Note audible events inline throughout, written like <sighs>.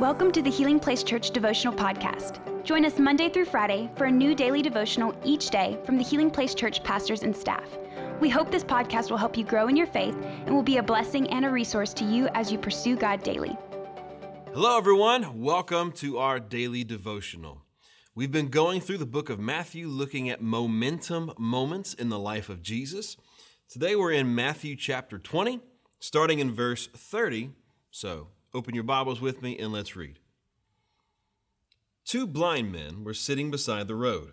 Welcome to the Healing Place Church Devotional Podcast. Join us Monday through Friday for a new daily devotional each day from the Healing Place Church pastors and staff. We hope this podcast will help you grow in your faith and will be a blessing and a resource to you as you pursue God daily. Hello, everyone. Welcome to our daily devotional. We've been going through the book of Matthew, looking at momentum moments in the life of Jesus. Today we're in Matthew chapter 20, starting in verse 30. So open your Bibles with me and let's read. Two blind men were sitting beside the road.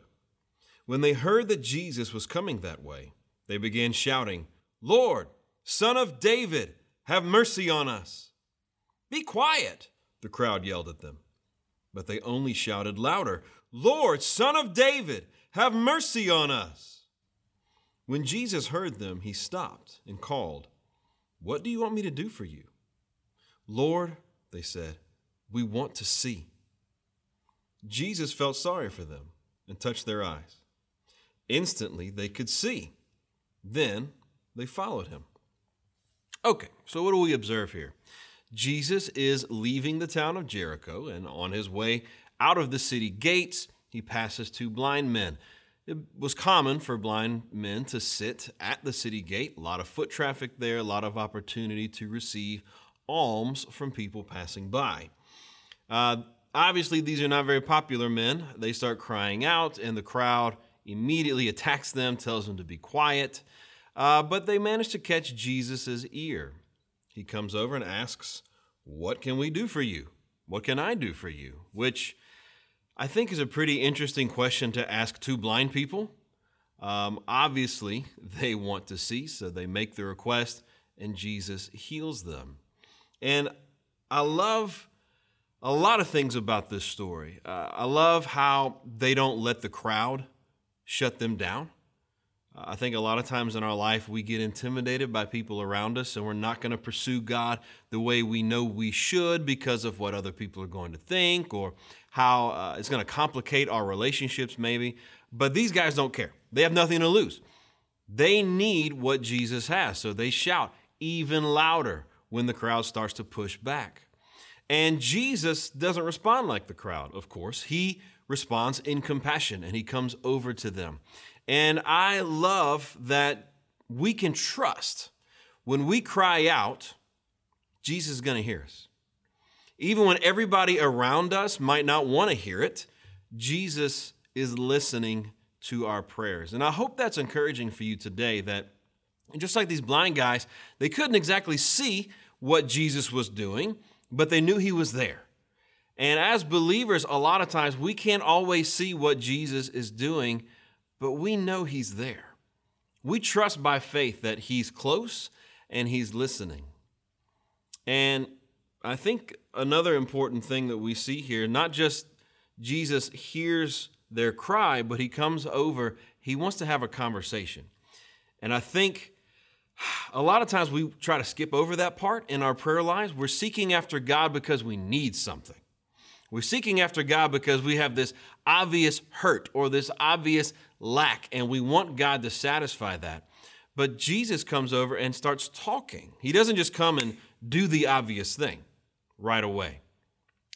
When they heard that Jesus was coming that way, they began shouting, Lord, Son of David, have mercy on us. Be quiet, the crowd yelled at them. But they only shouted louder, Lord, Son of David, have mercy on us. When Jesus heard them, he stopped and called, What do you want me to do for you? Lord, they said, we want to see. Jesus felt sorry for them and touched their eyes. Instantly, they could see. Then they followed him. Okay, so what do we observe here? Jesus is leaving the town of Jericho, and on his way out of the city gates, he passes two blind men. It was common for blind men to sit at the city gate, a lot of foot traffic there, a lot of opportunity to receive alms from people passing by. Uh, obviously, these are not very popular men. They start crying out, and the crowd immediately attacks them, tells them to be quiet. Uh, but they manage to catch Jesus' ear. He comes over and asks, What can we do for you? What can I do for you? Which I think is a pretty interesting question to ask two blind people. Um, obviously, <laughs> they want to see, so they make the request, and Jesus heals them. And I love a lot of things about this story. Uh, I love how they don't let the crowd shut them down. Uh, I think a lot of times in our life we get intimidated by people around us and we're not going to pursue God the way we know we should because of what other people are going to think or how uh, it's going to complicate our relationships, maybe. But these guys don't care, they have nothing to lose. They need what Jesus has, so they shout even louder when the crowd starts to push back. And Jesus doesn't respond like the crowd, of course. He responds in compassion and he comes over to them. And I love that we can trust when we cry out, Jesus is going to hear us. Even when everybody around us might not want to hear it, Jesus is listening to our prayers. And I hope that's encouraging for you today that just like these blind guys, they couldn't exactly see what Jesus was doing, but they knew he was there. And as believers, a lot of times we can't always see what Jesus is doing, but we know he's there. We trust by faith that he's close and he's listening. And I think another important thing that we see here, not just Jesus hears their cry, but he comes over, he wants to have a conversation. And I think <sighs> a lot of times we try to skip over that part in our prayer lives. We're seeking after God because we need something. We're seeking after God because we have this obvious hurt or this obvious lack, and we want God to satisfy that. But Jesus comes over and starts talking. He doesn't just come and do the obvious thing right away.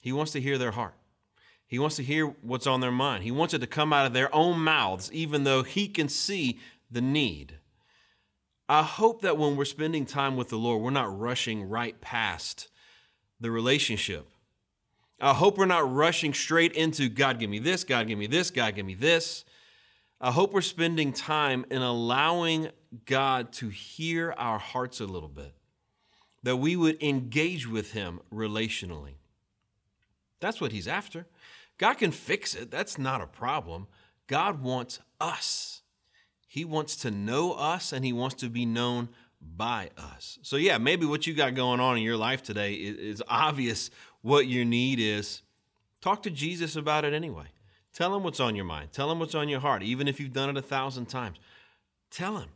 He wants to hear their heart. He wants to hear what's on their mind. He wants it to come out of their own mouths, even though he can see the need. I hope that when we're spending time with the Lord, we're not rushing right past the relationship. I hope we're not rushing straight into God, give me this, God, give me this, God, give me this. I hope we're spending time in allowing God to hear our hearts a little bit, that we would engage with Him relationally. That's what He's after. God can fix it, that's not a problem. God wants us. He wants to know us and he wants to be known by us. So, yeah, maybe what you got going on in your life today is, obvious what your need is. Talk to Jesus about it anyway. Tell him what's on your mind. Tell him what's on your heart, even if you've done it a thousand times. Tell him.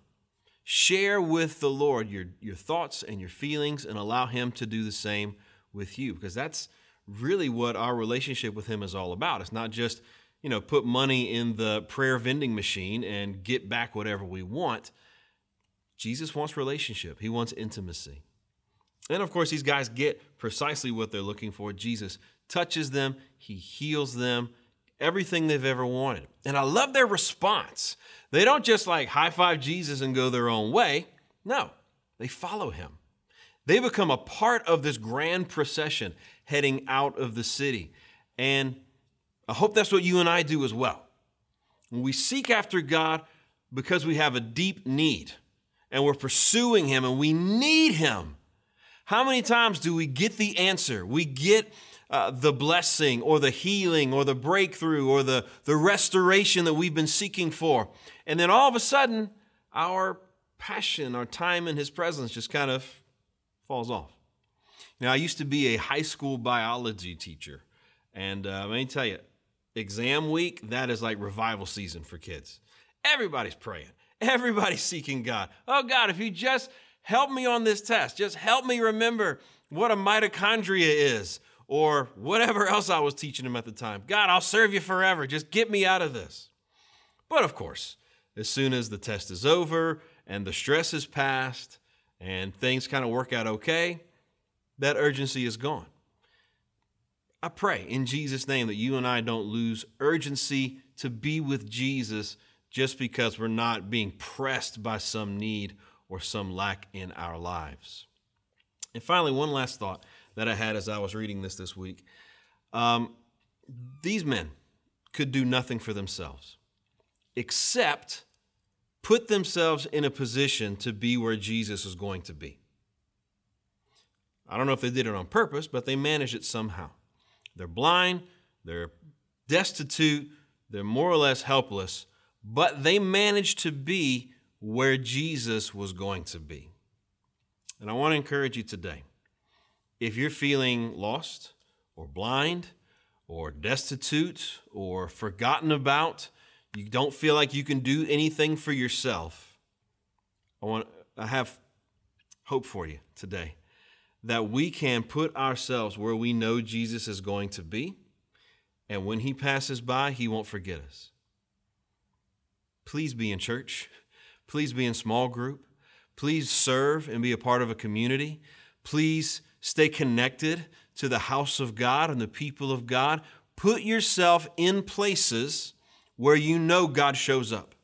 Share with the Lord your, your thoughts and your feelings and allow him to do the same with you because that's really what our relationship with him is all about. It's not just you know, put money in the prayer vending machine and get back whatever we want. Jesus wants relationship, he wants intimacy. And of course, these guys get precisely what they're looking for. Jesus touches them, He heals them, everything they've ever wanted. And I love their response. They don't just like high five Jesus and go their own way. No, they follow Him. They become a part of this grand procession heading out of the city. And I hope that's what you and I do as well. We seek after God because we have a deep need and we're pursuing Him and we need Him, how many times do we get the answer? We get uh, the blessing or the healing or the breakthrough or the, the restoration that we've been seeking for. And then all of a sudden, our passion, our time in His presence just kind of falls off. Now, I used to be a high school biology teacher. And uh, let me tell you, exam week, that is like revival season for kids. Everybody's praying, everybody's <laughs> seeking God. Oh, God, if you just help me on this test, just help me remember what a mitochondria is or whatever else I was teaching them at the time. God, I'll serve you forever. Just get me out of this. But of course, as soon as the test is over and the stress is past and things kind of work out okay, that urgency is gone. I pray in Jesus' name that you and I don't lose urgency to be with Jesus just because we're not being pressed by some need or some lack in our lives. And finally, one last thought that I had as I was reading this this week. Um, these men could do nothing for themselves except put themselves in a position to be where Jesus is going to be. I don't know if they did it on purpose, but they managed it somehow. They're blind, they're destitute, they're more or less helpless, but they managed to be where Jesus was going to be. And I want to encourage you today if you're feeling lost or blind or destitute or forgotten about, you don't feel like you can do anything for yourself, I want I have hope for you today that we can put ourselves where we know Jesus is going to be, and when he passes by, he won't forget us. Please be in church. Please be in small group. Please serve and be a part of a community. Please stay connected to the house of God and the people of God. Put yourself in places where you know God shows up.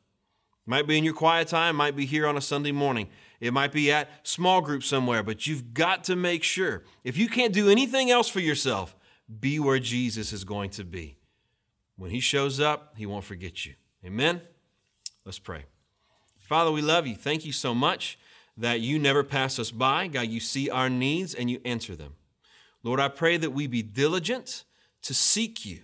Might be in your quiet time, might be here on a Sunday morning. It might be at small group somewhere, but you've got to make sure. If you can't do anything else for yourself, be where Jesus is going to be. When he shows up, he won't forget you. Amen? Let's pray. Father, we love you. Thank you so much that you never pass us by. God, you see our needs and you answer them. Lord, I pray that we be diligent to seek you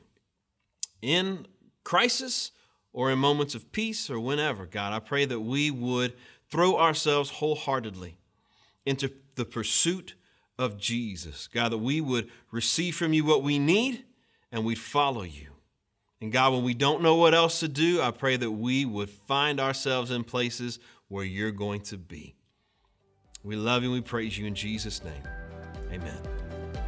in crisis or in moments of peace or whenever. God, I pray that we would throw ourselves wholeheartedly into the pursuit of Jesus. God, that we would receive from you what we need and we'd follow you. And God, when we don't know what else to do, I pray that we would find ourselves in places where you're going to be. We love you and we praise you in Jesus' name. Amen.